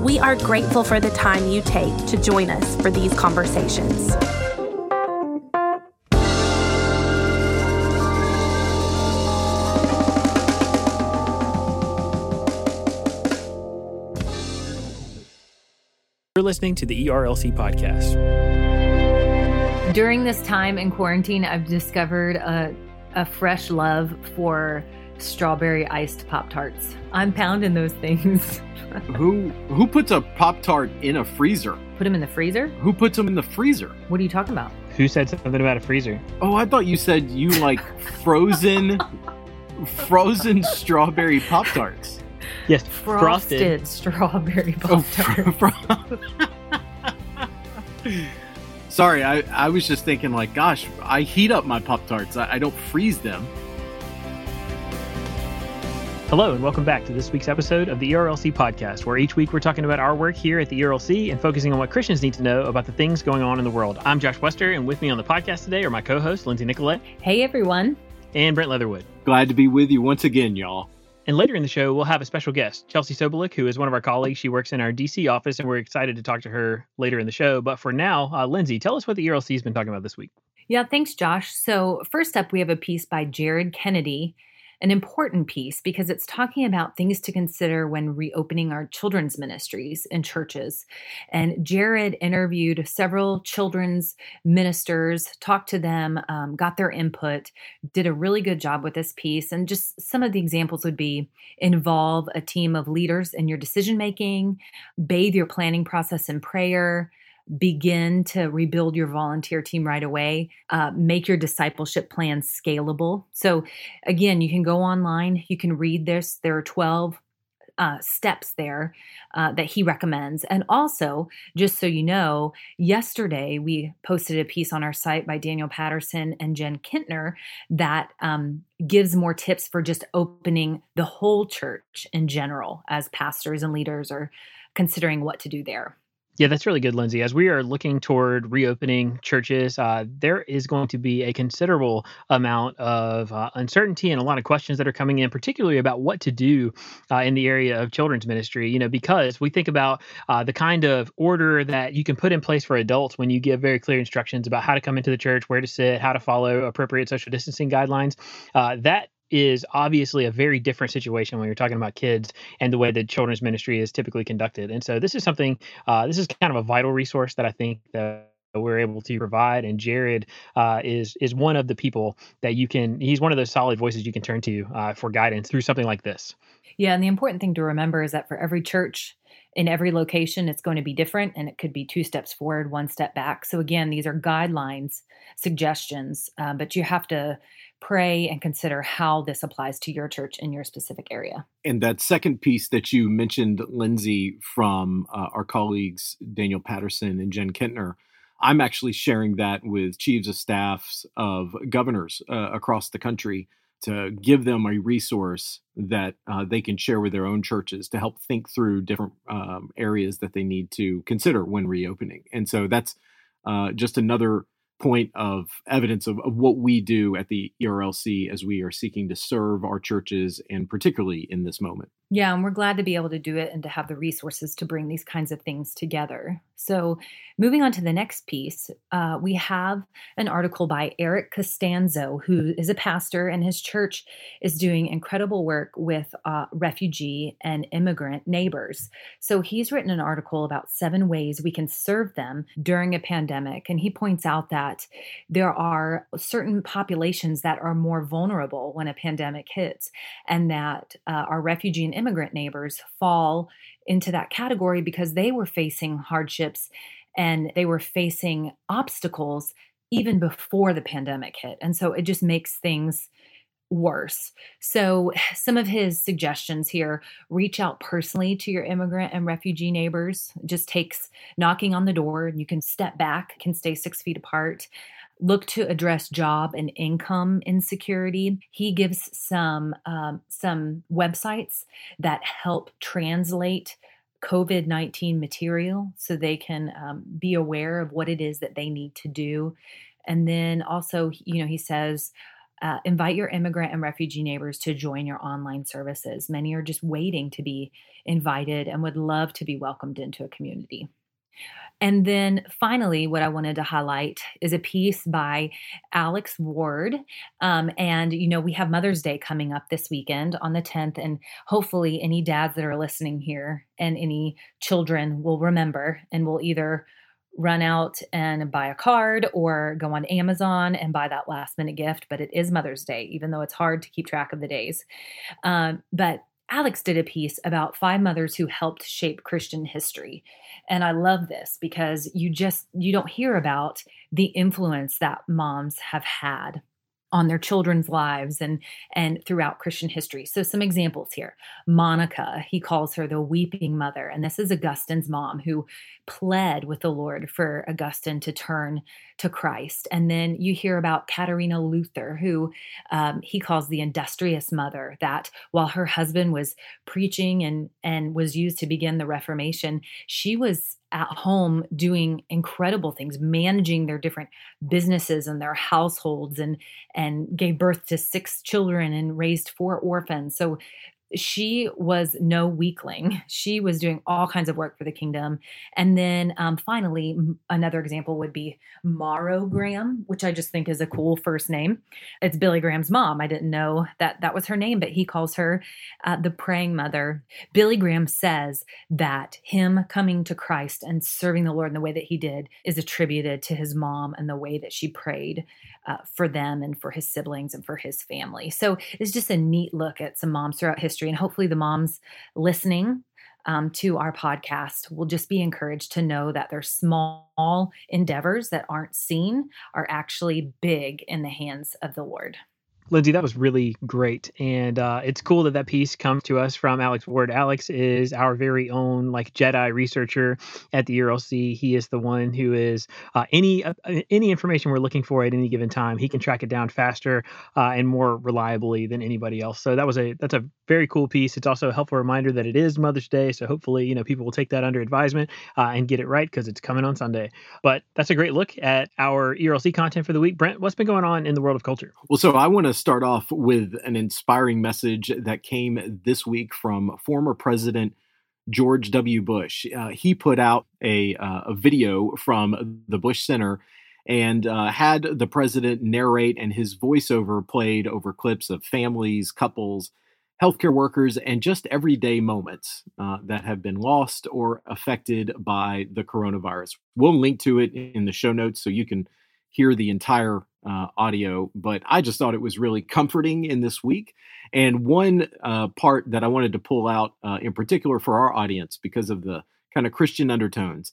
We are grateful for the time you take to join us for these conversations. You're listening to the ERLC podcast. During this time in quarantine, I've discovered a, a fresh love for strawberry iced Pop Tarts. I'm pounding those things. who who puts a Pop Tart in a freezer? Put them in the freezer? Who puts them in the freezer? What are you talking about? Who said something about a freezer? Oh, I thought you said you like frozen frozen strawberry Pop Tarts. Yes, frosted, frosted. strawberry Pop Tarts. Oh, Sorry, I, I was just thinking like, gosh, I heat up my Pop Tarts. I, I don't freeze them. Hello, and welcome back to this week's episode of the ERLC podcast, where each week we're talking about our work here at the ERLC and focusing on what Christians need to know about the things going on in the world. I'm Josh Wester, and with me on the podcast today are my co hosts, Lindsay Nicolette. Hey, everyone. And Brent Leatherwood. Glad to be with you once again, y'all. And later in the show, we'll have a special guest, Chelsea Sobolik, who is one of our colleagues. She works in our DC office, and we're excited to talk to her later in the show. But for now, uh, Lindsay, tell us what the ERLC has been talking about this week. Yeah, thanks, Josh. So, first up, we have a piece by Jared Kennedy an important piece because it's talking about things to consider when reopening our children's ministries in churches. And Jared interviewed several children's ministers, talked to them, um, got their input, did a really good job with this piece. And just some of the examples would be involve a team of leaders in your decision making, bathe your planning process in prayer begin to rebuild your volunteer team right away. Uh, make your discipleship plan scalable. So, again, you can go online, you can read this. There are 12 uh, steps there uh, that he recommends. And also, just so you know, yesterday we posted a piece on our site by Daniel Patterson and Jenn Kintner that um, gives more tips for just opening the whole church in general as pastors and leaders are considering what to do there. Yeah, that's really good, Lindsay. As we are looking toward reopening churches, uh, there is going to be a considerable amount of uh, uncertainty and a lot of questions that are coming in, particularly about what to do uh, in the area of children's ministry. You know, because we think about uh, the kind of order that you can put in place for adults when you give very clear instructions about how to come into the church, where to sit, how to follow appropriate social distancing guidelines. Uh, that is obviously a very different situation when you're talking about kids and the way that children's ministry is typically conducted. And so this is something, uh, this is kind of a vital resource that I think that we're able to provide. And Jared uh, is is one of the people that you can. He's one of those solid voices you can turn to uh, for guidance through something like this. Yeah, and the important thing to remember is that for every church in every location, it's going to be different, and it could be two steps forward, one step back. So again, these are guidelines, suggestions, uh, but you have to pray and consider how this applies to your church in your specific area. And that second piece that you mentioned, Lindsay, from uh, our colleagues Daniel Patterson and Jenn Kintner, I'm actually sharing that with chiefs of staffs of governors uh, across the country to give them a resource that uh, they can share with their own churches to help think through different um, areas that they need to consider when reopening. And so that's uh, just another point of evidence of, of what we do at the ERLC as we are seeking to serve our churches and particularly in this moment. Yeah, and we're glad to be able to do it and to have the resources to bring these kinds of things together. So, moving on to the next piece, uh, we have an article by Eric Costanzo, who is a pastor, and his church is doing incredible work with uh, refugee and immigrant neighbors. So, he's written an article about seven ways we can serve them during a pandemic. And he points out that there are certain populations that are more vulnerable when a pandemic hits, and that uh, our refugee and immigrant neighbors fall into that category because they were facing hardships and they were facing obstacles even before the pandemic hit. And so it just makes things worse. So, some of his suggestions here reach out personally to your immigrant and refugee neighbors. It just takes knocking on the door, and you can step back, can stay six feet apart. Look to address job and income insecurity. He gives some um, some websites that help translate COVID 19 material so they can um, be aware of what it is that they need to do. And then also, you know, he says, uh, invite your immigrant and refugee neighbors to join your online services. Many are just waiting to be invited and would love to be welcomed into a community. And then finally, what I wanted to highlight is a piece by Alex Ward. Um, and, you know, we have Mother's Day coming up this weekend on the 10th. And hopefully, any dads that are listening here and any children will remember and will either run out and buy a card or go on Amazon and buy that last minute gift. But it is Mother's Day, even though it's hard to keep track of the days. Um, but Alex did a piece about five mothers who helped shape Christian history. And I love this because you just you don't hear about the influence that moms have had on their children's lives and and throughout Christian history. So some examples here. Monica, he calls her the weeping mother, and this is Augustine's mom who pled with the Lord for Augustine to turn to Christ. And then you hear about Katharina Luther, who um, he calls the industrious mother. That while her husband was preaching and and was used to begin the Reformation, she was at home doing incredible things managing their different businesses and their households and and gave birth to six children and raised four orphans. So she was no weakling. She was doing all kinds of work for the kingdom. And then um, finally, another example would be Morrow Graham, which I just think is a cool first name. It's Billy Graham's mom. I didn't know that that was her name, but he calls her uh, the praying mother. Billy Graham says that him coming to Christ and serving the Lord in the way that he did is attributed to his mom and the way that she prayed uh, for them and for his siblings and for his family. So it's just a neat look at some moms throughout history. And hopefully, the moms listening um, to our podcast will just be encouraged to know that their small endeavors that aren't seen are actually big in the hands of the Lord. Lindsay, that was really great, and uh, it's cool that that piece comes to us from Alex Ward. Alex is our very own like Jedi researcher at the ERLC. He is the one who is uh, any uh, any information we're looking for at any given time. He can track it down faster uh, and more reliably than anybody else. So that was a that's a very cool piece. It's also a helpful reminder that it is Mother's Day, so hopefully you know people will take that under advisement uh, and get it right because it's coming on Sunday. But that's a great look at our ERLC content for the week. Brent, what's been going on in the world of culture? Well, so I want to start off with an inspiring message that came this week from former President George W. Bush. Uh, he put out a, uh, a video from the Bush Center and uh, had the president narrate, and his voiceover played over clips of families, couples, healthcare workers, and just everyday moments uh, that have been lost or affected by the coronavirus. We'll link to it in the show notes so you can hear the entire uh, audio, but I just thought it was really comforting in this week. And one uh, part that I wanted to pull out uh, in particular for our audience because of the kind of Christian undertones.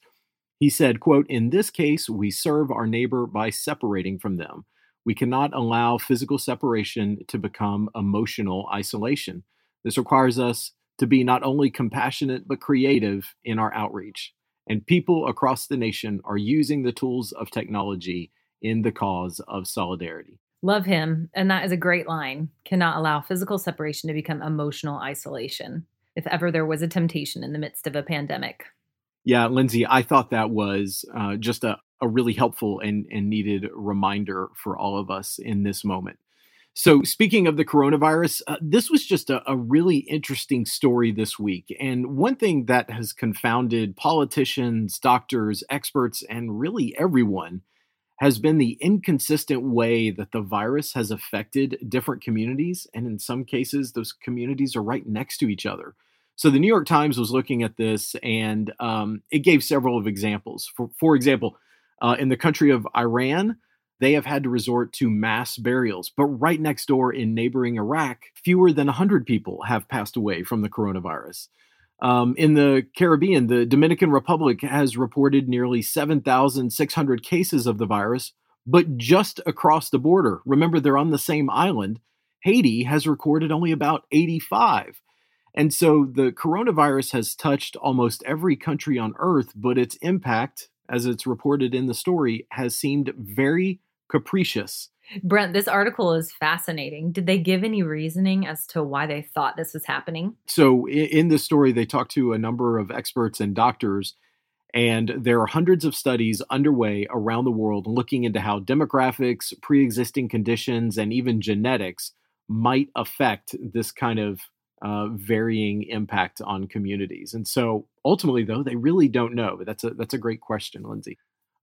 He said, quote, in this case, we serve our neighbor by separating from them. We cannot allow physical separation to become emotional isolation. This requires us to be not only compassionate, but creative in our outreach. And people across the nation are using the tools of technology in the cause of solidarity. Love him. And that is a great line. Cannot allow physical separation to become emotional isolation, if ever there was a temptation in the midst of a pandemic. Yeah, Lindsay, I thought that was uh, just a, a really helpful and, and needed reminder for all of us in this moment. So, speaking of the coronavirus, uh, this was just a, a, really interesting story this week. And one thing that has confounded politicians, doctors, experts, and really everyone has been the inconsistent way that the virus has affected different communities. And in some cases, those communities are right next to each other. So the New York Times was looking at this and um, it gave several of examples. For, for example, uh, in the country of Iran, they have had to resort to mass burials. But right next door in neighboring Iraq, fewer than 100 people have passed away from the coronavirus. Um, in the Caribbean, the Dominican Republic has reported nearly 7,600 cases of the virus, but just across the border, remember they're on the same island, Haiti has recorded only about 85. And so the coronavirus has touched almost every country on earth, but its impact, as it's reported in the story, has seemed very capricious. Brent, this article is fascinating. Did they give any reasoning as to why they thought this was happening? So, in this story, they talked to a number of experts and doctors, and there are hundreds of studies underway around the world looking into how demographics, pre existing conditions, and even genetics might affect this kind of uh, varying impact on communities. And so ultimately, though, they really don't know. That's a that's a great question, Lindsay.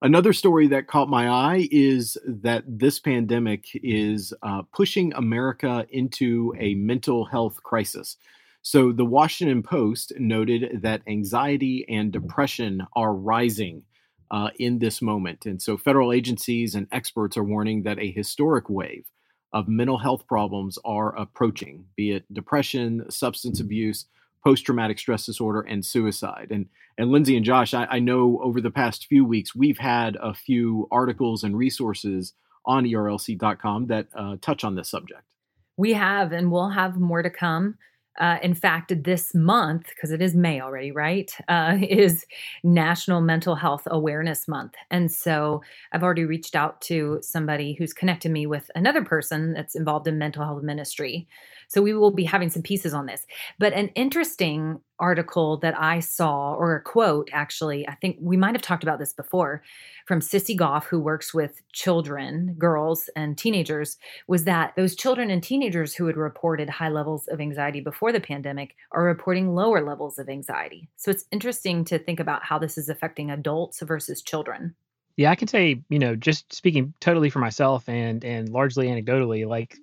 Another story that caught my eye is that this pandemic is uh, pushing America into a mental health crisis. So, the Washington Post noted that anxiety and depression are rising uh, in this moment. And so, federal agencies and experts are warning that a historic wave of mental health problems are approaching, be it depression, substance abuse, post traumatic stress disorder, and suicide. And and Lindsay and Josh, I, I, know over the past few weeks we've had a few articles and resources on erlc.com that uh, touch on this subject. We have, and we'll have more to come. Uh, in fact, this month, because it is May already, right, uh, is National Mental Health Awareness Month. And so I've already reached out to somebody who's connected me with another person that's involved in mental health ministry. So we will be having some pieces on this. But an interesting article that I saw, or a quote actually, I think we might have talked about this before, from Sissy Goff, who works with children, girls, and teenagers, was that those children and teenagers who had reported high levels of anxiety before the pandemic are reporting lower levels of anxiety. So it's interesting to think about how this is affecting adults versus children. Yeah, I can say, you know, just speaking totally for myself and and largely anecdotally, like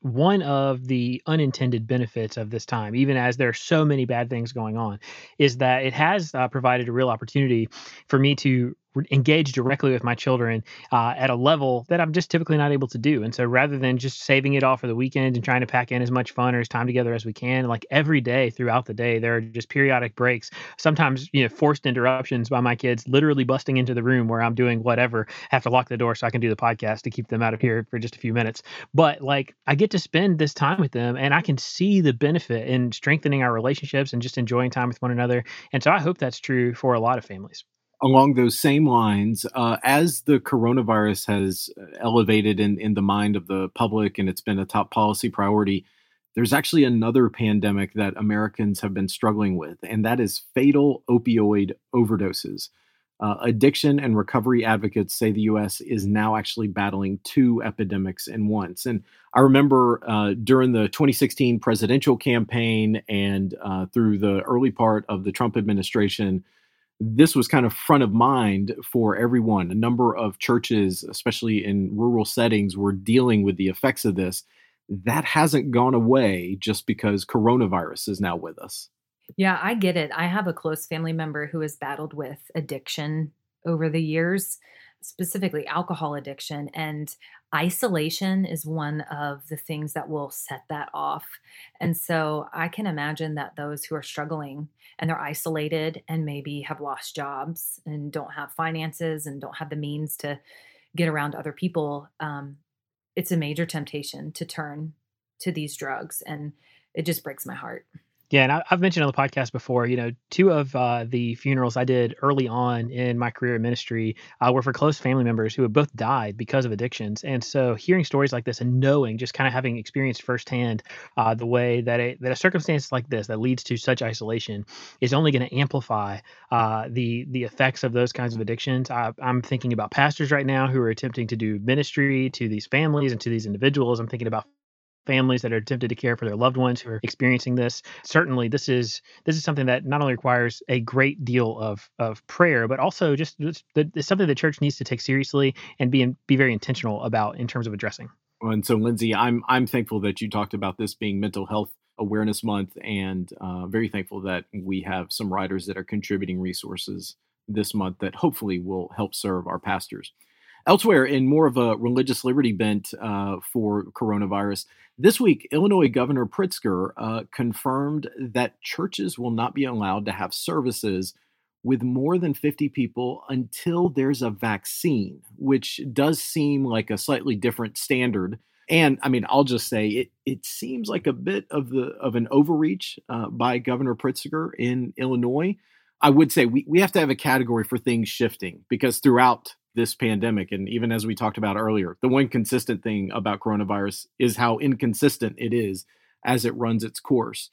one of the unintended benefits of this time, even as there are so many bad things going on, is that it has uh, provided a real opportunity for me to engage directly with my children uh, at a level that I'm just typically not able to do. And so rather than just saving it all for the weekend and trying to pack in as much fun or as time together as we can, like every day throughout the day, there are just periodic breaks, sometimes, you know, forced interruptions by my kids literally busting into the room where I'm doing whatever, I have to lock the door so I can do the podcast to keep them out of here for just a few minutes. But like I get to spend this time with them and I can see the benefit in strengthening our relationships and just enjoying time with one another. And so I hope that's true for a lot of families along those same lines, uh, as the coronavirus has uh, elevated in, in the mind of the public and it's been a top policy priority, there's actually another pandemic that Americans have been struggling with, and that is fatal opioid overdoses. Uh, addiction and recovery advocates say the U.S. is now actually battling two epidemics in once. And I remember uh, during the 2016 presidential campaign and uh, through the early part of the Trump administration, this was kind of front of mind for everyone. A number of churches, especially in rural settings, were dealing with the effects of this. That hasn't gone away just because coronavirus is now with us. Yeah, I get it. I have a close family member who has battled with addiction over the years, specifically alcohol addiction. And isolation is one of the things that will set that off. And so I can imagine that those who are struggling and they're isolated and maybe have lost jobs and don't have finances and don't have the means to get around other people, um, it's a major temptation to turn to these drugs. And it just breaks my heart. Yeah, and I, have mentioned on the podcast before, you know, two of uh, the funerals I did early on in my career in ministry uh, were for close family members who had both died because of addictions. And so, hearing stories like this and knowing, just kind of having experienced firsthand uh, the way that a that a circumstance like this that leads to such isolation is only going to amplify uh, the the effects of those kinds of addictions. I, I'm thinking about pastors right now who are attempting to do ministry to these families and to these individuals. I'm thinking about families that are attempted to care for their loved ones who are experiencing this. Certainly, this is this is something that not only requires a great deal of of prayer, but also just, just it's something the church needs to take seriously and be be very intentional about in terms of addressing. And so, Lindsay, I'm I'm thankful that you talked about this being Mental Health Awareness Month, and uh, very thankful that we have some writers that are contributing resources this month that hopefully will help serve our pastors. Elsewhere, in more of a religious liberty bent uh, for coronavirus, this week, Illinois Governor Pritzker uh, confirmed that churches will not be allowed to have services with more than 50 people until there's a vaccine, which does seem like a slightly different standard And I mean, I'll just say it. It seems like a bit of the of an overreach uh, by Governor Pritzker in Illinois. I would say we, we have to have a category for things shifting because throughout this pandemic, and even as we talked about earlier, the one consistent thing about coronavirus is how inconsistent it is as it runs its course.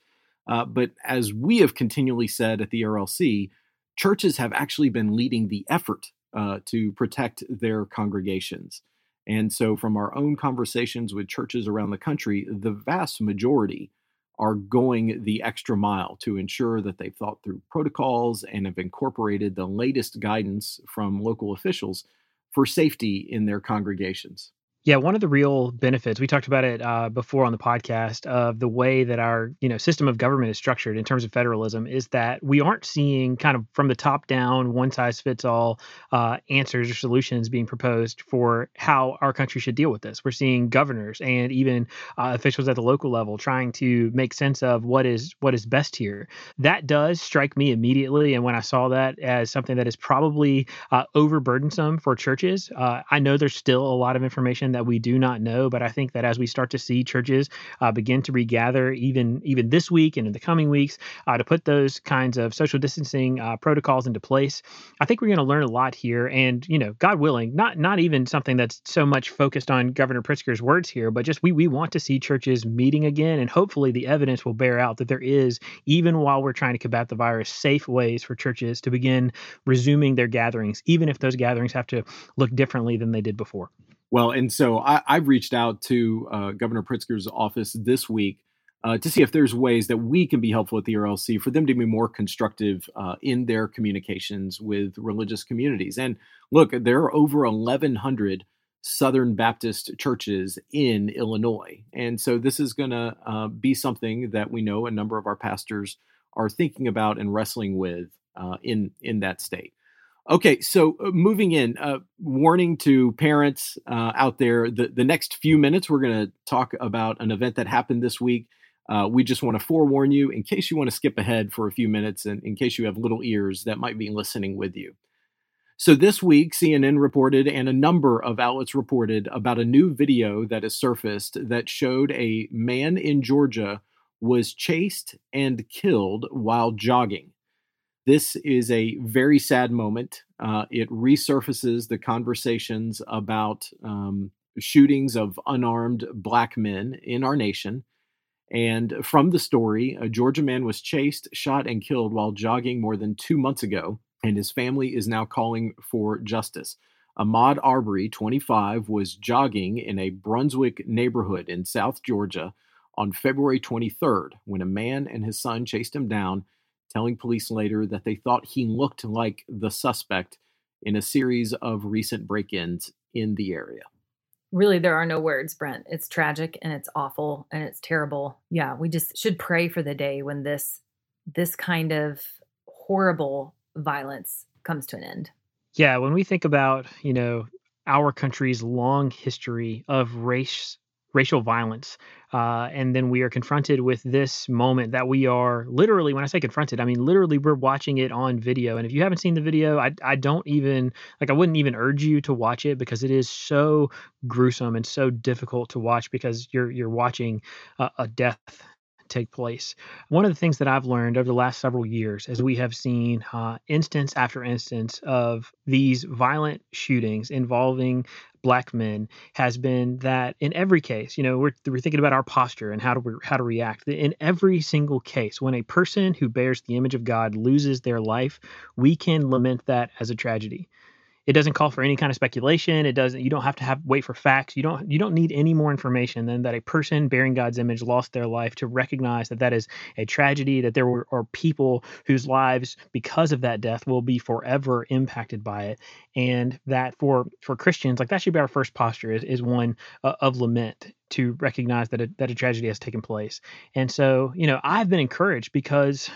Uh, but as we have continually said at the ERLC, churches have actually been leading the effort uh, to protect their congregations. And so, from our own conversations with churches around the country, the vast majority are going the extra mile to ensure that they've thought through protocols and have incorporated the latest guidance from local officials for safety in their congregations. Yeah, one of the real benefits we talked about it uh, before on the podcast of the way that our you know system of government is structured in terms of federalism is that we aren't seeing kind of from the top down one size fits all uh, answers or solutions being proposed for how our country should deal with this. We're seeing governors and even uh, officials at the local level trying to make sense of what is what is best here. That does strike me immediately, and when I saw that as something that is probably uh, overburdensome for churches, uh, I know there's still a lot of information that we do not know. But I think that as we start to see churches uh, begin to regather, even even this week and in the coming weeks, uh, to put those kinds of social distancing uh, protocols into place, I think we're going to learn a lot here. And you know, God willing, not not even something that's so much focused on Governor Pritzker's words here, but just we we want to see churches meeting again, and hopefully the evidence will bear out that there is, even while we're trying to combat the virus, safe ways for churches to begin resuming their gatherings, even if those gatherings have to look differently than they did before. Well, and so I, have reached out to uh, Governor Pritzker's office this week uh, to see if there's ways that we can be helpful at the ERLC for them to be more constructive uh, in their communications with religious communities. And look, there are over 1,100 Southern Baptist churches in Illinois. And so this is going to uh, be something that we know a number of our pastors are thinking about and wrestling with uh, in, in that state. Okay, so uh, moving in, uh, warning to parents uh, out there: the the next few minutes, we're going to talk about an event that happened this week. Uh, we just want to forewarn you in case you want to skip ahead for a few minutes, and in case you have little ears that might be listening with you. So this week, CNN reported, and a number of outlets reported about a new video that has surfaced that showed a man in Georgia was chased and killed while jogging. This is a very sad moment. Uh, it resurfaces the conversations about um, shootings of unarmed black men in our nation. And from the story, a Georgia man was chased, shot, and killed while jogging more than two months ago, and his family is now calling for justice. Ahmaud Arbery, 25, was jogging in a Brunswick neighborhood in South Georgia on February 23rd when a man and his son chased him down telling police later that they thought he looked like the suspect in a series of recent break ins in the area. Really, there are no words, Brent. It's tragic and it's awful and it's terrible. Yeah, we just should pray for the day when this this kind of horrible violence comes to an end. Yeah, when we think about, you know, our country's long history of race racial violence. Uh, and then we are confronted with this moment that we are literally, when I say confronted, I mean literally we're watching it on video. And if you haven't seen the video, I, I don't even, like, I wouldn't even urge you to watch it because it is so gruesome and so difficult to watch because you're, you're watching a, a death take place. One of the things that I've learned over the last several years, as we have seen uh, instance after instance of these violent shootings involving black men, has been that in every case, you know, we're, we're thinking about our posture and how to re- how to react. In every single case, when a person who bears the image of God loses their life, we can lament that as a tragedy it doesn't call for any kind of speculation. It doesn't you don't have to have wait for facts. You don't you don't need any more information than that a person bearing god's image lost their life to recognize that that is a tragedy that there were, are people whose lives because of that death will be forever impacted by it. And that for for christians like that should be our first posture is, is one uh, of lament to recognize that a, that a tragedy has taken place. And so you know i've been encouraged because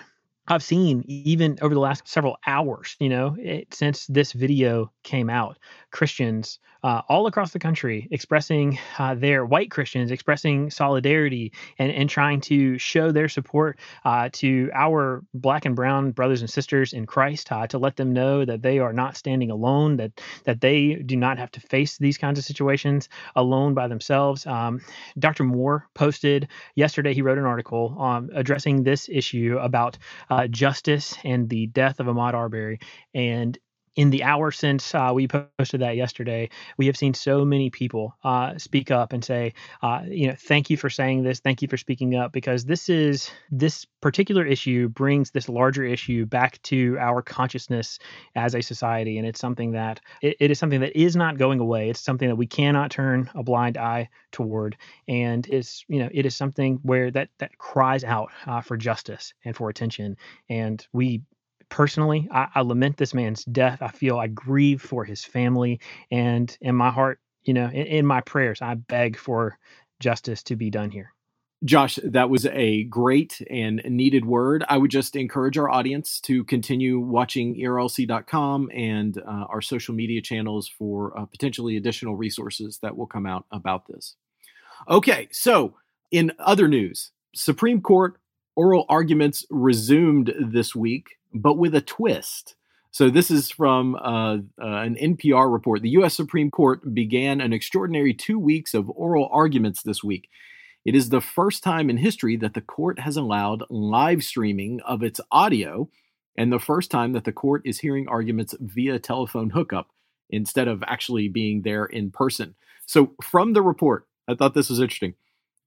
I've seen even over the last several hours, you know, it, since this video came out, Christians uh, all across the country expressing uh, their white Christians expressing solidarity and, and trying to show their support uh, to our black and brown brothers and sisters in Christ uh, to let them know that they are not standing alone, that that they do not have to face these kinds of situations alone by themselves. Um, Dr. Moore posted yesterday, he wrote an article um, addressing this issue about uh, justice and the death of Ahmaud Arbery. And in the hour since uh, we posted that yesterday, we have seen so many people uh, speak up and say, uh, you know, thank you for saying this, thank you for speaking up, because this is this particular issue brings this larger issue back to our consciousness as a society, and it's something that it, it is something that is not going away. It's something that we cannot turn a blind eye toward, and it's you know, it is something where that that cries out uh, for justice and for attention, and we personally, I, I lament this man's death. I feel I grieve for his family, and in my heart, you know, in, in my prayers, I beg for justice to be done here. Josh, that was a great and needed word. I would just encourage our audience to continue watching ERLC.com and uh, our social media channels for uh, potentially additional resources that will come out about this. Okay, so in other news, Supreme Court oral arguments resumed this week but with a twist. So, this is from uh, uh, an NPR report. The U.S. Supreme Court began an extraordinary two weeks of oral arguments this week. It is the first time in history that the court has allowed live streaming of its audio, and the first time that the court is hearing arguments via telephone hookup instead of actually being there in person. So, from the report, I thought this was interesting.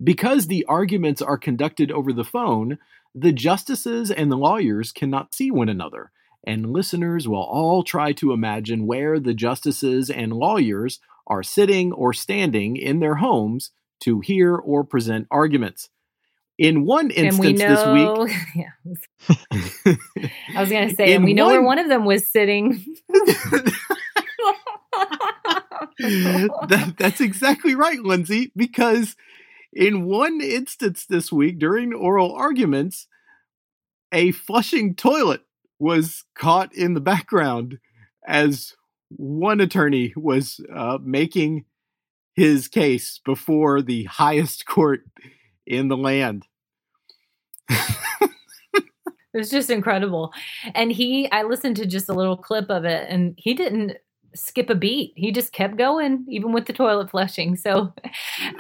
Because the arguments are conducted over the phone, the justices and the lawyers cannot see one another, and listeners will all try to imagine where the justices and lawyers are sitting or standing in their homes to hear or present arguments. In one instance know, this week, yeah. I was going to say, and we know one, where one of them was sitting. that, that's exactly right, Lindsay, because in one instance this week during oral arguments, a flushing toilet was caught in the background as one attorney was uh, making his case before the highest court in the land. it was just incredible. And he, I listened to just a little clip of it, and he didn't skip a beat. He just kept going, even with the toilet flushing. So,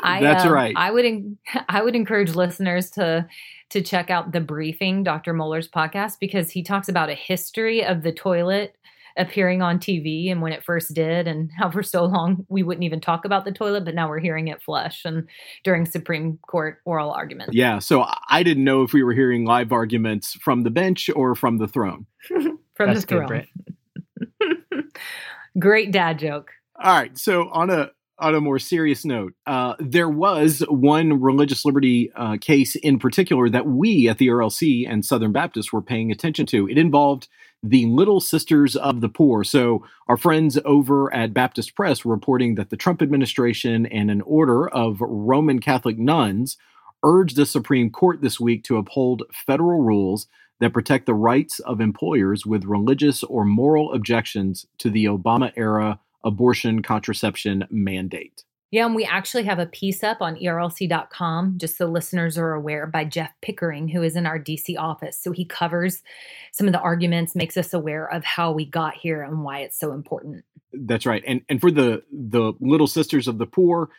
I that's uh, right. I would I would encourage listeners to to check out the briefing, Dr. Mohler's podcast, because he talks about a history of the toilet appearing on TV and when it first did, and how for so long we wouldn't even talk about the toilet, but now we're hearing it flush and during Supreme Court oral arguments. Yeah, so I didn't know if we were hearing live arguments from the bench or from the throne. from That's the throne. Great dad joke. All right. So on a on a more serious note, uh, there was one religious liberty uh, case in particular that we at the ERLC and Southern Baptists were paying attention to. It involved the Little Sisters of the Poor. So, our friends over at Baptist Press were reporting that the Trump administration and an order of Roman Catholic nuns urged the Supreme Court this week to uphold federal rules that protect the rights of employers with religious or moral objections to the Obama era abortion contraception mandate. Yeah, and we actually have a piece up on ERLC.com, just so listeners are aware, by Jeff Pickering, who is in our DC office. So he covers some of the arguments, makes us aware of how we got here and why it's so important. That's right. And and for the the little sisters of the poor,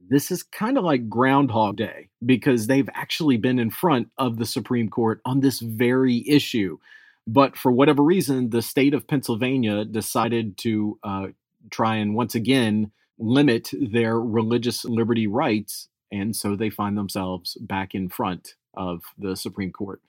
this is kind of like Groundhog Day because they've actually been in front of the Supreme Court on this very issue. But for whatever reason, the state of Pennsylvania decided to uh, try and once again limit their religious liberty rights. And so they find themselves back in front of the Supreme Court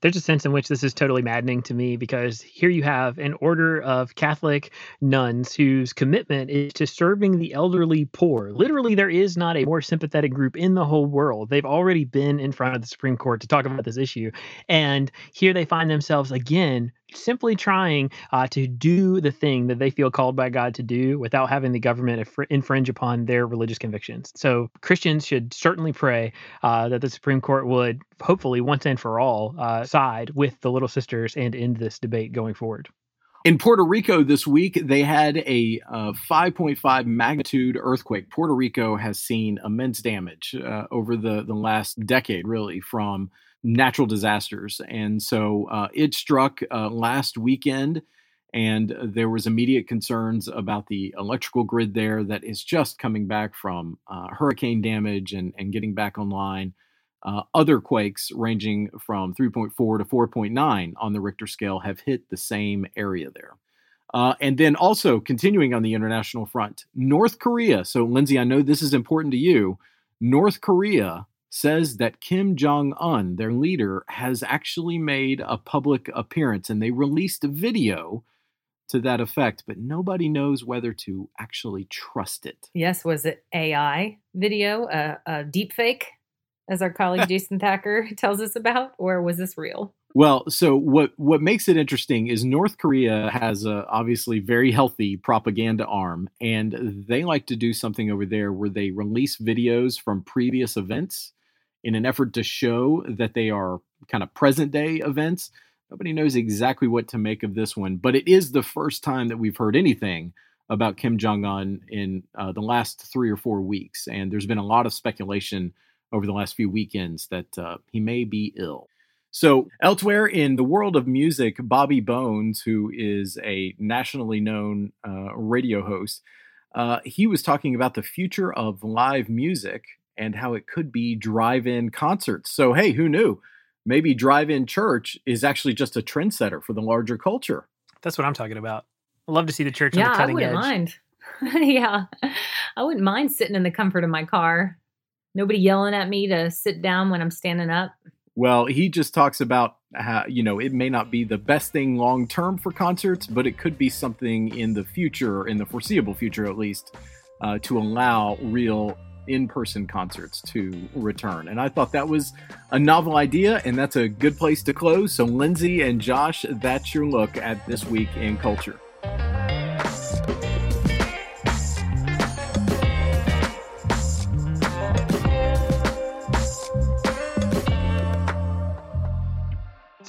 there's a sense in which this is totally maddening to me because here you have an order of Catholic nuns whose commitment is to serving the elderly poor. Literally, there is not a more sympathetic group in the whole world. They've already been in front of the Supreme Court to talk about this issue. And here they find themselves again simply trying uh, to do the thing that they feel called by God to do without having the government infringe upon their religious convictions. So Christians should certainly pray uh, that the Supreme Court would hopefully once and for all uh, side with the Little Sisters and end this debate going forward. In Puerto Rico this week, they had a uh, 5.5 magnitude earthquake. Puerto Rico has seen immense damage uh, over the, the last decade, really, from natural disasters. And so uh, it struck uh, last weekend, and there was immediate concerns about the electrical grid there that is just coming back from uh, hurricane damage and, and getting back online. Uh, other quakes ranging from 3.4 to 4.9 on the Richter scale have hit the same area there. Uh, and then also continuing on the international front, North Korea. So, Lindsay, I know this is important to you. North Korea says that Kim Jong un, their leader, has actually made a public appearance and they released a video to that effect, but nobody knows whether to actually trust it. Yes, was it AI video, a, a deep fake, as our colleague Jason Thacker tells us about, or was this real? Well, so what what makes it interesting is North Korea has a obviously very healthy propaganda arm, and they like to do something over there where they release videos from previous events in an effort to show that they are kind of present day events. Nobody knows exactly what to make of this one, but it is the first time that we've heard anything about Kim Jong un in uh, the last three or four weeks. And there's been a lot of speculation over the last few weekends that uh, he may be ill. So, elsewhere in the world of music, Bobby Bones, who is a nationally known uh, radio host, uh, he was talking about the future of live music and how it could be drive in concerts. So, hey, who knew? Maybe drive in church is actually just a trendsetter for the larger culture. That's what I'm talking about. I love to see the church yeah, on the cutting I wouldn't edge. mind. yeah, I wouldn't mind sitting in the comfort of my car. Nobody yelling at me to sit down when I'm standing up. Well, he just talks about how, you know, it may not be the best thing long term for concerts, but it could be something in the future, in the foreseeable future at least, uh, to allow real in person concerts to return. And I thought that was a novel idea, and that's a good place to close. So, Lindsay and Josh, that's your look at this week in culture.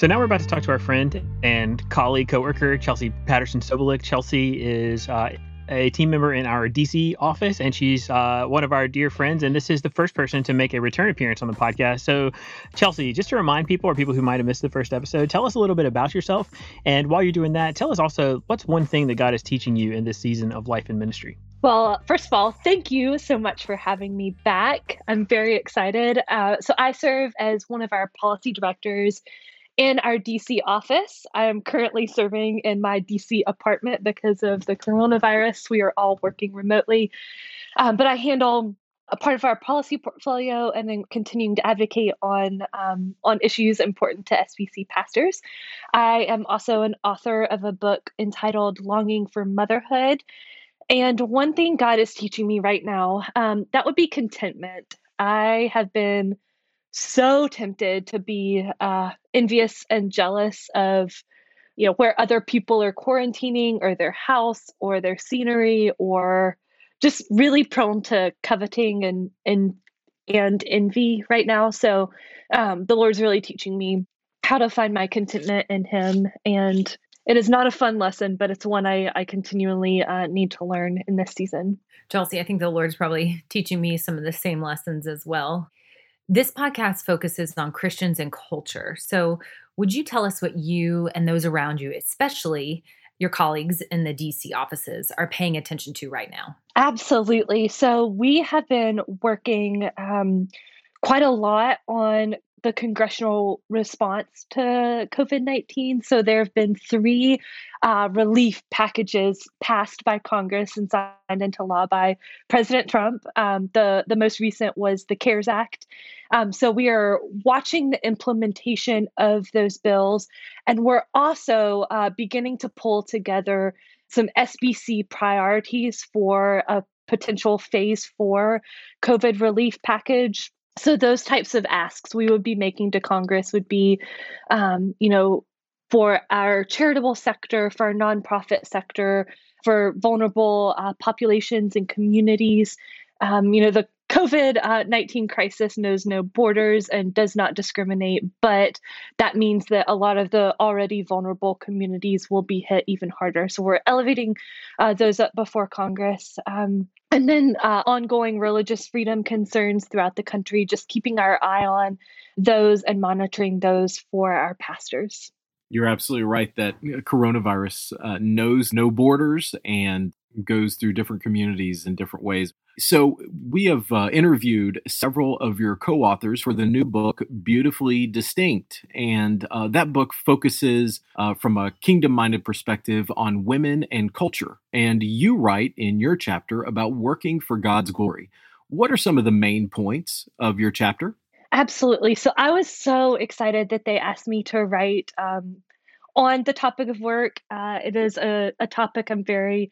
So now we're about to talk to our friend and colleague, coworker Chelsea Patterson Sobolik. Chelsea is uh, a team member in our DC office, and she's uh, one of our dear friends. And this is the first person to make a return appearance on the podcast. So, Chelsea, just to remind people or people who might have missed the first episode, tell us a little bit about yourself. And while you're doing that, tell us also what's one thing that God is teaching you in this season of life and ministry. Well, first of all, thank you so much for having me back. I'm very excited. Uh, so, I serve as one of our policy directors in our DC office. I am currently serving in my DC apartment because of the coronavirus. We are all working remotely. Um, but I handle a part of our policy portfolio and then continuing to advocate on um, on issues important to SBC pastors. I am also an author of a book entitled Longing for Motherhood. And one thing God is teaching me right now, um, that would be contentment. I have been so tempted to be uh, envious and jealous of you know where other people are quarantining or their house or their scenery or just really prone to coveting and and and envy right now. So um, the lord's really teaching me how to find my contentment in him. And it is not a fun lesson but it's one i, I continually uh, need to learn in this season. Chelsea i think the lord's probably teaching me some of the same lessons as well this podcast focuses on Christians and culture. So, would you tell us what you and those around you, especially your colleagues in the DC offices, are paying attention to right now? Absolutely. So, we have been working um, quite a lot on the congressional response to COVID 19. So there have been three uh, relief packages passed by Congress and signed into law by President Trump. Um, the, the most recent was the CARES Act. Um, so we are watching the implementation of those bills, and we're also uh, beginning to pull together some SBC priorities for a potential phase four COVID relief package so those types of asks we would be making to congress would be um, you know for our charitable sector, for our nonprofit sector, for vulnerable uh, populations and communities. Um, you know, the COVID uh, 19 crisis knows no borders and does not discriminate, but that means that a lot of the already vulnerable communities will be hit even harder. So we're elevating uh, those up before Congress. Um, and then uh, ongoing religious freedom concerns throughout the country, just keeping our eye on those and monitoring those for our pastors. You're absolutely right that uh, coronavirus uh, knows no borders and goes through different communities in different ways. So, we have uh, interviewed several of your co authors for the new book, Beautifully Distinct. And uh, that book focuses uh, from a kingdom minded perspective on women and culture. And you write in your chapter about working for God's glory. What are some of the main points of your chapter? Absolutely. So, I was so excited that they asked me to write um, on the topic of work. Uh, it is a, a topic I'm very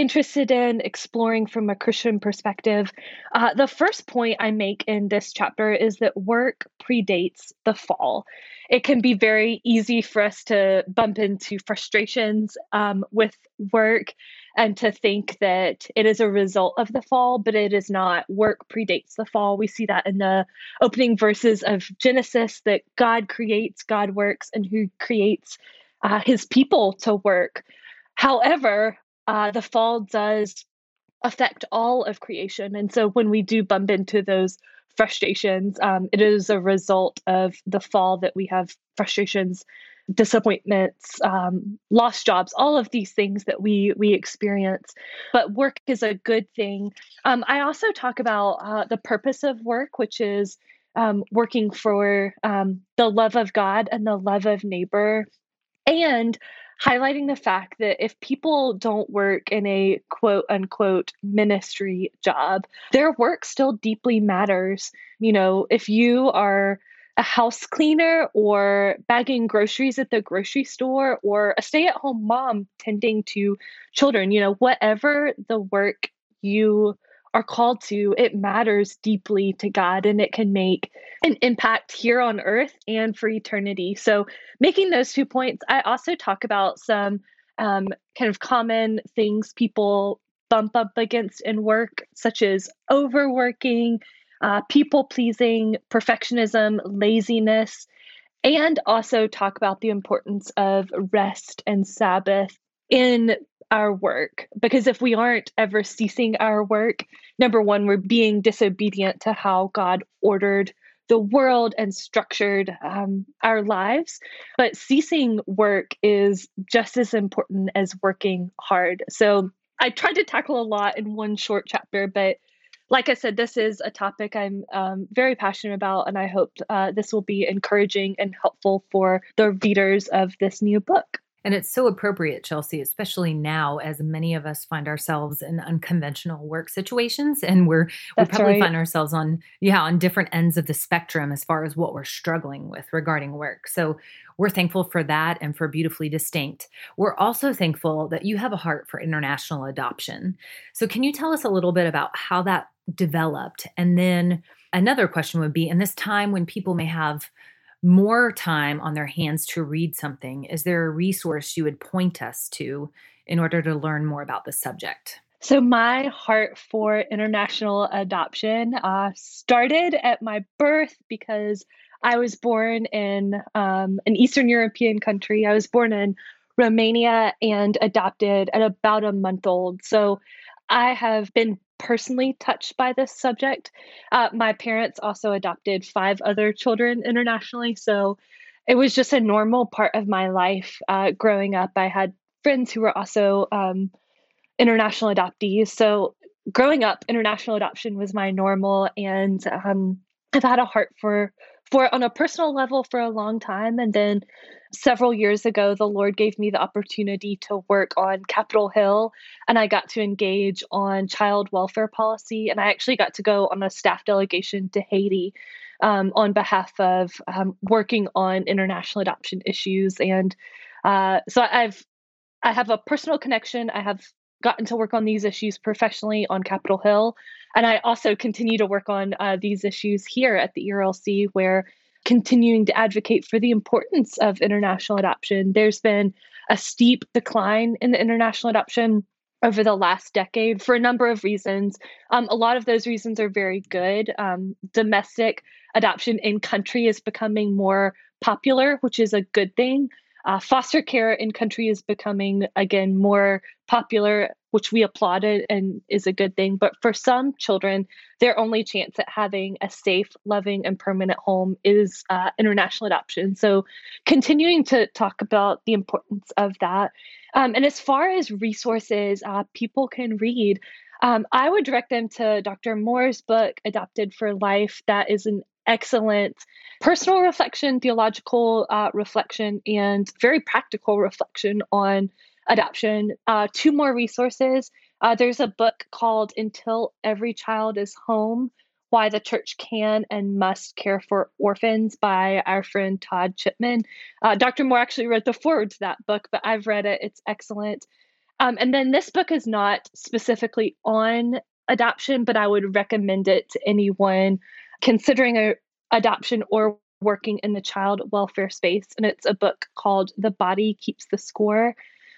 interested in exploring from a Christian perspective. Uh, the first point I make in this chapter is that work predates the fall. It can be very easy for us to bump into frustrations um, with work and to think that it is a result of the fall, but it is not. Work predates the fall. We see that in the opening verses of Genesis that God creates, God works, and who creates uh, his people to work. However, uh, the fall does affect all of creation. And so when we do bump into those frustrations, um, it is a result of the fall that we have frustrations, disappointments, um, lost jobs, all of these things that we we experience. But work is a good thing. Um, I also talk about uh, the purpose of work, which is um, working for um, the love of God and the love of neighbor. And highlighting the fact that if people don't work in a quote unquote ministry job, their work still deeply matters. You know, if you are a house cleaner or bagging groceries at the grocery store or a stay at home mom tending to children, you know, whatever the work you are called to, it matters deeply to God and it can make an impact here on earth and for eternity. So, making those two points, I also talk about some um, kind of common things people bump up against in work, such as overworking, uh, people pleasing, perfectionism, laziness, and also talk about the importance of rest and Sabbath in our work because if we aren't ever ceasing our work, number one, we're being disobedient to how God ordered the world and structured um, our lives. But ceasing work is just as important as working hard. So I tried to tackle a lot in one short chapter, but like I said, this is a topic I'm um, very passionate about, and I hope uh, this will be encouraging and helpful for the readers of this new book. And it's so appropriate, Chelsea, especially now as many of us find ourselves in unconventional work situations and we're we probably right. find ourselves on yeah, on different ends of the spectrum as far as what we're struggling with regarding work. So we're thankful for that and for beautifully distinct. We're also thankful that you have a heart for international adoption. So can you tell us a little bit about how that developed? And then another question would be in this time when people may have more time on their hands to read something, is there a resource you would point us to in order to learn more about the subject? So, my heart for international adoption uh, started at my birth because I was born in um, an Eastern European country. I was born in Romania and adopted at about a month old. So, I have been personally touched by this subject. Uh, my parents also adopted five other children internationally, so it was just a normal part of my life uh, growing up. I had friends who were also um, international adoptees, so growing up, international adoption was my normal, and um, I've had a heart for for on a personal level for a long time, and then several years ago, the Lord gave me the opportunity to work on Capitol Hill, and I got to engage on child welfare policy. And I actually got to go on a staff delegation to Haiti um, on behalf of um, working on international adoption issues. And uh, so I've I have a personal connection. I have gotten to work on these issues professionally on Capitol Hill, and I also continue to work on uh, these issues here at the ERLC, where continuing to advocate for the importance of international adoption. There's been a steep decline in the international adoption over the last decade for a number of reasons. Um, a lot of those reasons are very good. Um, domestic adoption in country is becoming more popular, which is a good thing. Uh, foster care in country is becoming again more popular, which we applauded and is a good thing. But for some children, their only chance at having a safe, loving, and permanent home is uh, international adoption. So, continuing to talk about the importance of that. Um, and as far as resources uh, people can read, um, I would direct them to Dr. Moore's book, Adopted for Life. That is an excellent personal reflection, theological uh, reflection, and very practical reflection on adoption. Uh, two more resources. Uh, there's a book called Until Every Child is Home Why the Church Can and Must Care for Orphans by our friend Todd Chapman. Uh, Dr. Moore actually wrote the foreword to that book, but I've read it. It's excellent. Um, and then this book is not specifically on adoption, but I would recommend it to anyone considering a, adoption or working in the child welfare space. And it's a book called The Body Keeps the Score.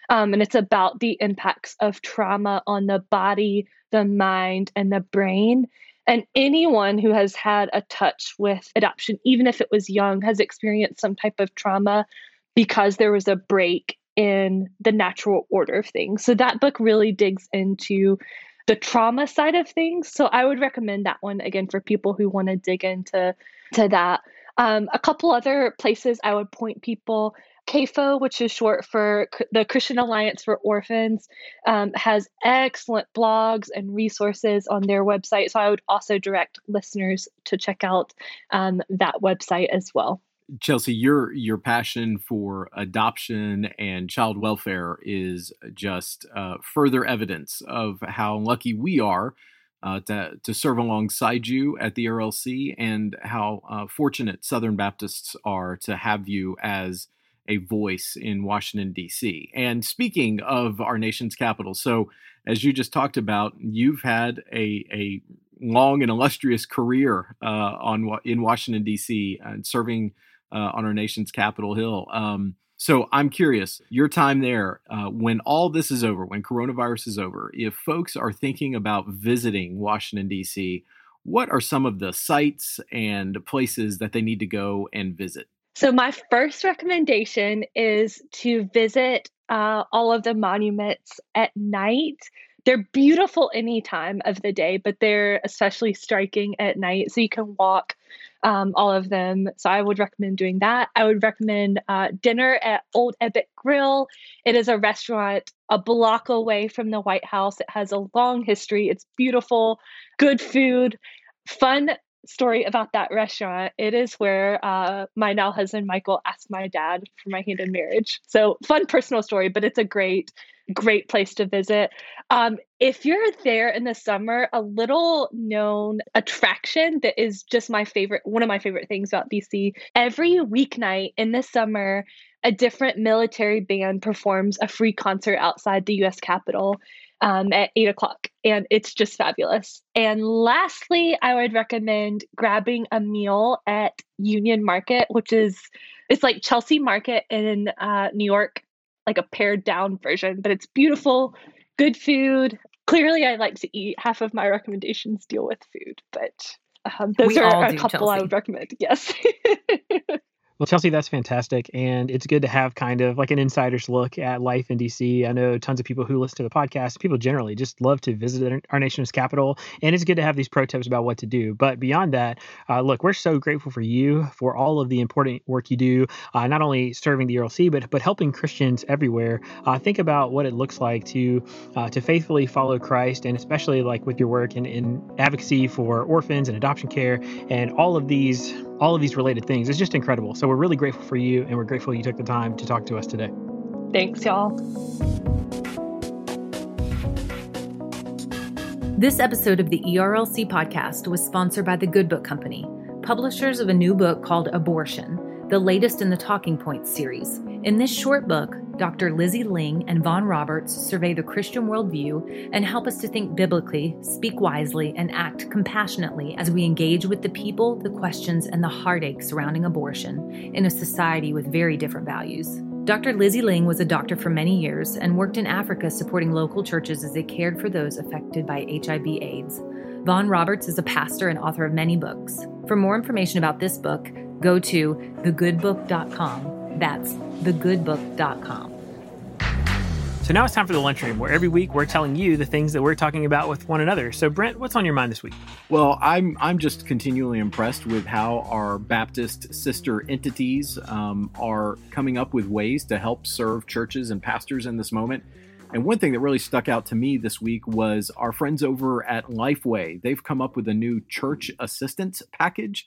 Um, and it's about the impacts of trauma on the body, the mind, and the brain. And anyone who has had a touch with adoption, even if it was young, has experienced some type of trauma because there was a break in the natural order of things. So that book really digs into the trauma side of things. So I would recommend that one again for people who want to dig into to that. Um, a couple other places I would point people. CAFO, which is short for the Christian Alliance for Orphans, um, has excellent blogs and resources on their website. So I would also direct listeners to check out um, that website as well. Chelsea, your your passion for adoption and child welfare is just uh, further evidence of how lucky we are uh, to to serve alongside you at the ERLC, and how uh, fortunate Southern Baptists are to have you as a voice in Washington D.C. And speaking of our nation's capital, so as you just talked about, you've had a a long and illustrious career uh, on in Washington D.C. and serving uh, on our nation's Capitol Hill. Um, so I'm curious, your time there, uh, when all this is over, when coronavirus is over, if folks are thinking about visiting Washington, D.C., what are some of the sites and places that they need to go and visit? So, my first recommendation is to visit uh, all of the monuments at night. They're beautiful any time of the day, but they're especially striking at night. So, you can walk um, all of them. So I would recommend doing that. I would recommend uh, dinner at Old Ebbitt Grill. It is a restaurant a block away from the White House. It has a long history. It's beautiful, good food, fun story about that restaurant. It is where uh, my now husband Michael asked my dad for my hand in marriage. So fun personal story, but it's a great, great place to visit. Um, if you're there in the summer, a little known attraction that is just my favorite, one of my favorite things about DC. Every weeknight in the summer, a different military band performs a free concert outside the U.S. Capitol um, at eight o'clock, and it's just fabulous. And lastly, I would recommend grabbing a meal at Union Market, which is it's like Chelsea Market in uh, New York, like a pared down version, but it's beautiful, good food. Clearly, I like to eat. Half of my recommendations deal with food, but um, those we are a couple Chelsea. I would recommend. Yes. Well, Chelsea, that's fantastic. And it's good to have kind of like an insider's look at life in DC. I know tons of people who listen to the podcast, people generally just love to visit our nation's capital. And it's good to have these pro tips about what to do. But beyond that, uh, look, we're so grateful for you for all of the important work you do, uh, not only serving the ERLC, but, but helping Christians everywhere. Uh, think about what it looks like to, uh, to faithfully follow Christ, and especially like with your work in, in advocacy for orphans and adoption care and all of these all of these related things. It's just incredible. So we're really grateful for you and we're grateful you took the time to talk to us today. Thanks, y'all. This episode of the ERLC podcast was sponsored by the Good Book Company, publishers of a new book called Abortion the latest in the Talking Points series. In this short book, Dr. Lizzie Ling and Vaughan Roberts survey the Christian worldview and help us to think biblically, speak wisely, and act compassionately as we engage with the people, the questions, and the heartache surrounding abortion in a society with very different values. Dr. Lizzie Ling was a doctor for many years and worked in Africa supporting local churches as they cared for those affected by HIV/AIDS. Vaughan Roberts is a pastor and author of many books. For more information about this book, go to thegoodbook.com. That's thegoodbook.com. So now it's time for the lunchroom, where every week we're telling you the things that we're talking about with one another. So Brent, what's on your mind this week? Well, I'm I'm just continually impressed with how our Baptist sister entities um, are coming up with ways to help serve churches and pastors in this moment. And one thing that really stuck out to me this week was our friends over at Lifeway. They've come up with a new church assistance package,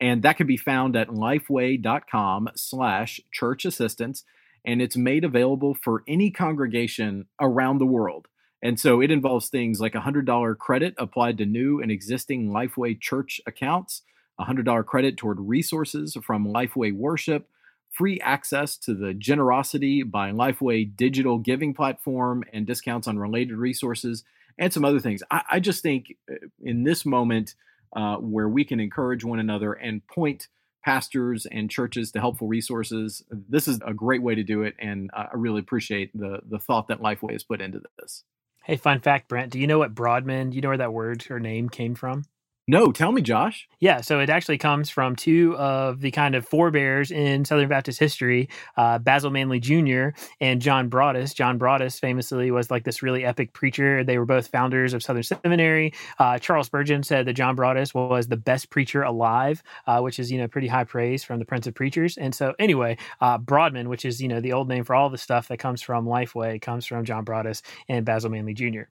and that can be found at lifeway.com slash church assistance and it's made available for any congregation around the world. And so it involves things like a $100 credit applied to new and existing Lifeway church accounts, a $100 credit toward resources from Lifeway Worship, free access to the Generosity by Lifeway digital giving platform, and discounts on related resources, and some other things. I, I just think uh, in this moment uh, where we can encourage one another and point pastors and churches to helpful resources. This is a great way to do it, and I really appreciate the the thought that Lifeway has put into this. Hey, fun fact, Brent. Do you know what Broadman? Do you know where that word or name came from? No, tell me, Josh. Yeah, so it actually comes from two of the kind of forebears in Southern Baptist history, uh, Basil Manley Jr. and John Broadus. John Broadus famously was like this really epic preacher. They were both founders of Southern Seminary. Uh, Charles Spurgeon said that John Broadus was the best preacher alive, uh, which is you know pretty high praise from the Prince of Preachers. And so anyway, uh, Broadman, which is you know the old name for all the stuff that comes from Lifeway, comes from John Broadus and Basil Manley Jr.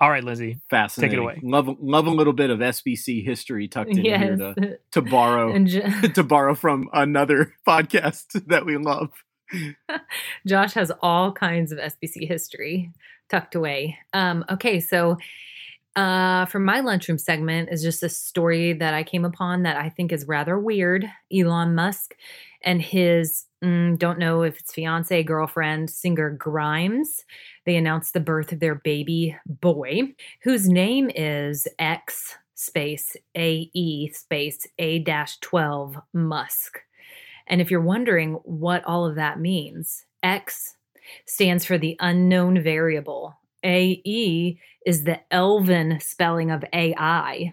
All right, Lindsay. Fascinating. Take it away. Love love a little bit of SBC history tucked in yes. here to, to borrow to borrow from another podcast that we love. Josh has all kinds of SBC history tucked away. Um, okay, so uh, for my lunchroom segment is just a story that I came upon that I think is rather weird. Elon Musk and his mm, don't know if it's fiance, girlfriend, singer Grimes. They announced the birth of their baby boy, whose name is X space AE space A dash 12 Musk. And if you're wondering what all of that means, X stands for the unknown variable. AE is the elven spelling of AI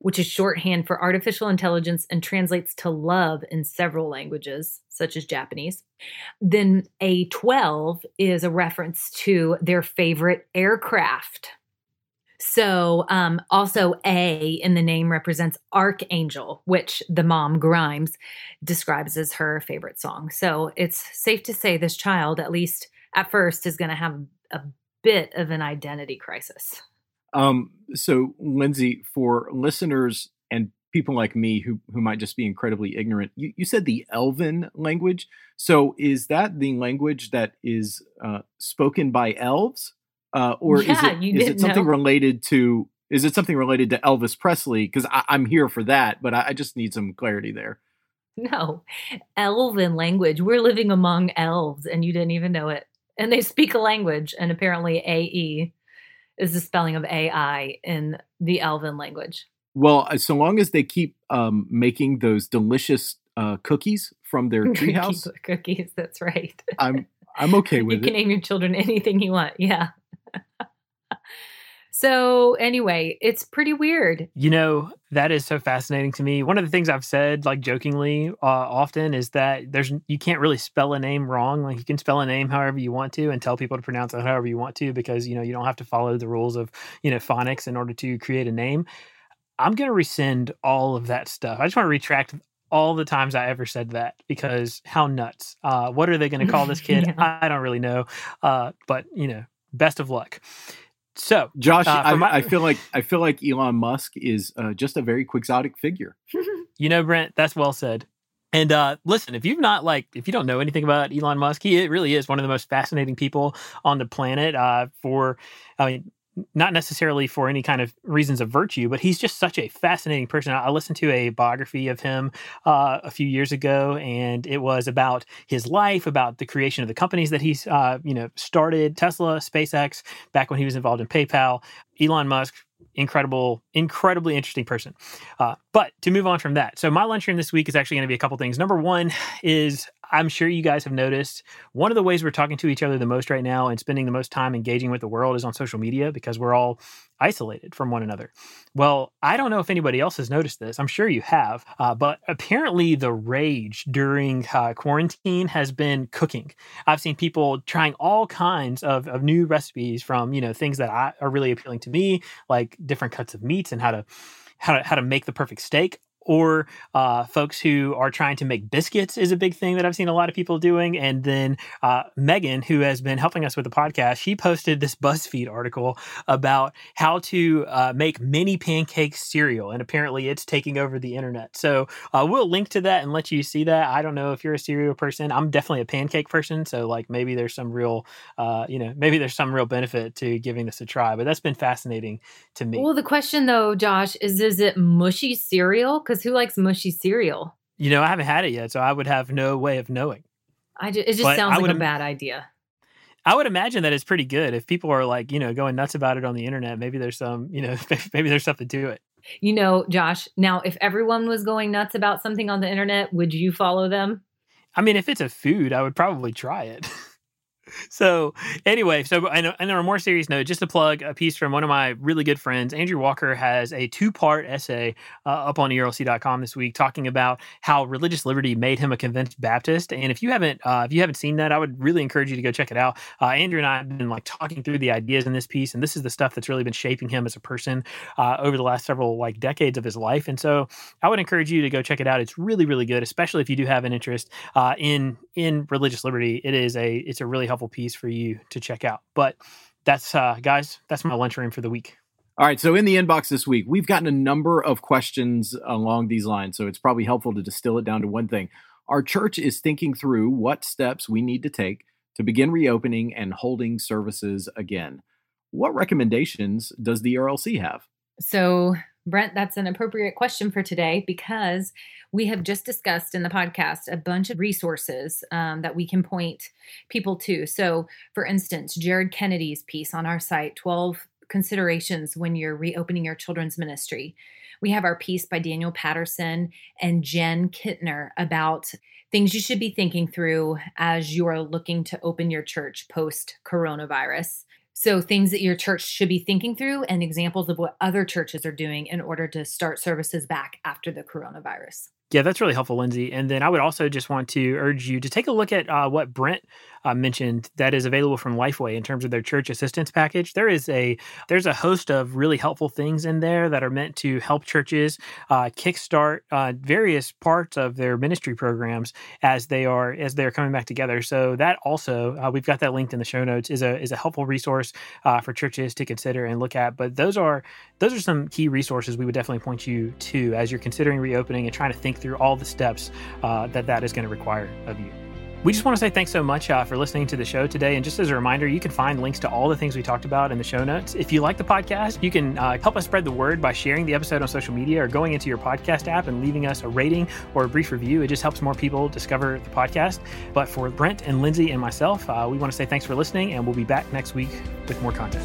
which is shorthand for artificial intelligence and translates to love in several languages, such as Japanese. Then A12 is a reference to their favorite aircraft. So, um, also A in the name represents Archangel, which the mom Grimes describes as her favorite song. So, it's safe to say this child, at least at first, is going to have a bit of an identity crisis. Um, so, Lindsay, for listeners and people like me who who might just be incredibly ignorant, you, you said the Elven language. So, is that the language that is uh, spoken by elves, uh, or yeah, is it is it something know. related to? Is it something related to Elvis Presley? Because I'm here for that, but I, I just need some clarity there. No, Elven language. We're living among elves, and you didn't even know it. And they speak a language, and apparently AE is the spelling of AI in the Elven language. Well, so long as they keep um, making those delicious uh, cookies from their treehouse cookies, that's right. I'm I'm okay with you it. You can name your children anything you want. Yeah. So anyway, it's pretty weird. You know, that is so fascinating to me. One of the things I've said, like jokingly, uh, often is that there's you can't really spell a name wrong. Like you can spell a name however you want to and tell people to pronounce it however you want to because you know you don't have to follow the rules of you know phonics in order to create a name. I'm going to rescind all of that stuff. I just want to retract all the times I ever said that because how nuts. Uh, what are they going to call this kid? yeah. I don't really know. Uh, but you know, best of luck. So, Josh, uh, I, my, I, feel like I feel like Elon Musk is uh, just a very quixotic figure. you know, Brent, that's well said. And uh, listen, if you've not like, if you don't know anything about Elon Musk, he it really is one of the most fascinating people on the planet. Uh, for, I mean, not necessarily for any kind of reasons of virtue, but he's just such a fascinating person. I listened to a biography of him uh, a few years ago, and it was about his life, about the creation of the companies that he's, uh, you know, started Tesla, SpaceX, back when he was involved in PayPal, Elon Musk, incredible, incredibly interesting person. Uh, but to move on from that, so my lunchroom this week is actually going to be a couple things. Number one is I'm sure you guys have noticed one of the ways we're talking to each other the most right now and spending the most time engaging with the world is on social media because we're all isolated from one another. Well, I don't know if anybody else has noticed this. I'm sure you have, uh, but apparently the rage during uh, quarantine has been cooking. I've seen people trying all kinds of, of new recipes from you know things that I, are really appealing to me, like different cuts of meats and how to how to how to make the perfect steak or uh, folks who are trying to make biscuits is a big thing that I've seen a lot of people doing. And then uh, Megan, who has been helping us with the podcast, she posted this BuzzFeed article about how to uh, make mini pancake cereal, and apparently it's taking over the internet. So uh, we'll link to that and let you see that. I don't know if you're a cereal person. I'm definitely a pancake person, so like maybe there's some real, uh, you know, maybe there's some real benefit to giving this a try. But that's been fascinating to me. Well, the question though, Josh, is is it mushy cereal? Because who likes mushy cereal? You know, I haven't had it yet, so I would have no way of knowing. I just, it just but sounds like a bad idea. I would imagine that it's pretty good. If people are like, you know, going nuts about it on the internet, maybe there's some, you know, maybe there's something to it. You know, Josh, now if everyone was going nuts about something on the internet, would you follow them? I mean, if it's a food, I would probably try it. so anyway, so and, and on a more serious note, just to plug a piece from one of my really good friends, Andrew Walker has a two-part essay uh, up on erlc.com this week talking about how religious liberty made him a convinced Baptist. And if you haven't, uh, if you haven't seen that, I would really encourage you to go check it out. Uh, Andrew and I have been like talking through the ideas in this piece, and this is the stuff that's really been shaping him as a person uh, over the last several like decades of his life. And so I would encourage you to go check it out. It's really, really good, especially if you do have an interest uh, in in religious liberty. It is a it's a really helpful helpful piece for you to check out. But that's uh, guys, that's my lunchroom for the week. All right, so in the inbox this week, we've gotten a number of questions along these lines. So it's probably helpful to distill it down to one thing. Our church is thinking through what steps we need to take to begin reopening and holding services again. What recommendations does the ERLC have? So, Brent, that's an appropriate question for today because we have just discussed in the podcast a bunch of resources um, that we can point people to. So, for instance, Jared Kennedy's piece on our site 12 considerations when you're reopening your children's ministry. We have our piece by Daniel Patterson and Jenn Kintner about things you should be thinking through as you are looking to open your church post coronavirus. So, things that your church should be thinking through and examples of what other churches are doing in order to start services back after the coronavirus. Yeah, that's really helpful, Lindsay. And then I would also just want to urge you to take a look at uh, what Brent uh, mentioned that is available from Lifeway in terms of their church assistance package. There is a there's a host of really helpful things in there that are meant to help churches uh, kickstart uh, various parts of their ministry programs as they are as they are coming back together. So that also uh, we've got that linked in the show notes is a is a helpful resource uh, for churches to consider and look at. But those are those are some key resources we would definitely point you to as you're considering reopening and trying to think through all the steps uh, that that is going to require of you. We just want to say thanks so much uh, for listening to the show today. And just as a reminder, you can find links to all the things we talked about in the show notes. If you like the podcast, you can uh, help us spread the word by sharing the episode on social media or going into your podcast app and leaving us a rating or a brief review. It just helps more people discover the podcast. But for Brent and Lindsay and myself, uh, we want to say thanks for listening, and we'll be back next week with more content.